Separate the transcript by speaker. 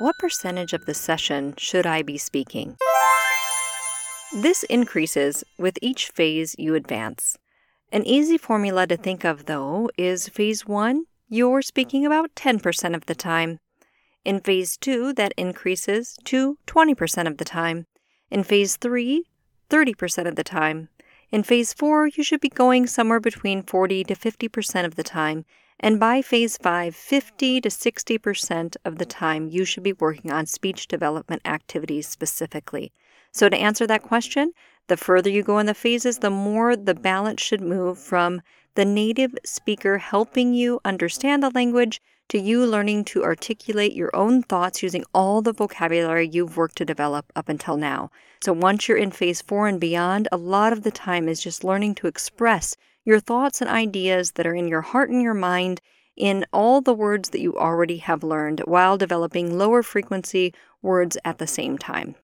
Speaker 1: What percentage of the session should I be speaking? This increases with each phase you advance. An easy formula to think of, though, is phase one, you're speaking about 10% of the time. In phase two, that increases to 20% of the time. In phase three, 30% of the time. In phase four, you should be going somewhere between 40 to 50% of the time. And by phase five, 50 to 60% of the time, you should be working on speech development activities specifically. So, to answer that question, the further you go in the phases, the more the balance should move from the native speaker helping you understand the language to you learning to articulate your own thoughts using all the vocabulary you've worked to develop up until now. So once you're in phase four and beyond, a lot of the time is just learning to express your thoughts and ideas that are in your heart and your mind in all the words that you already have learned while developing lower frequency words at the same time.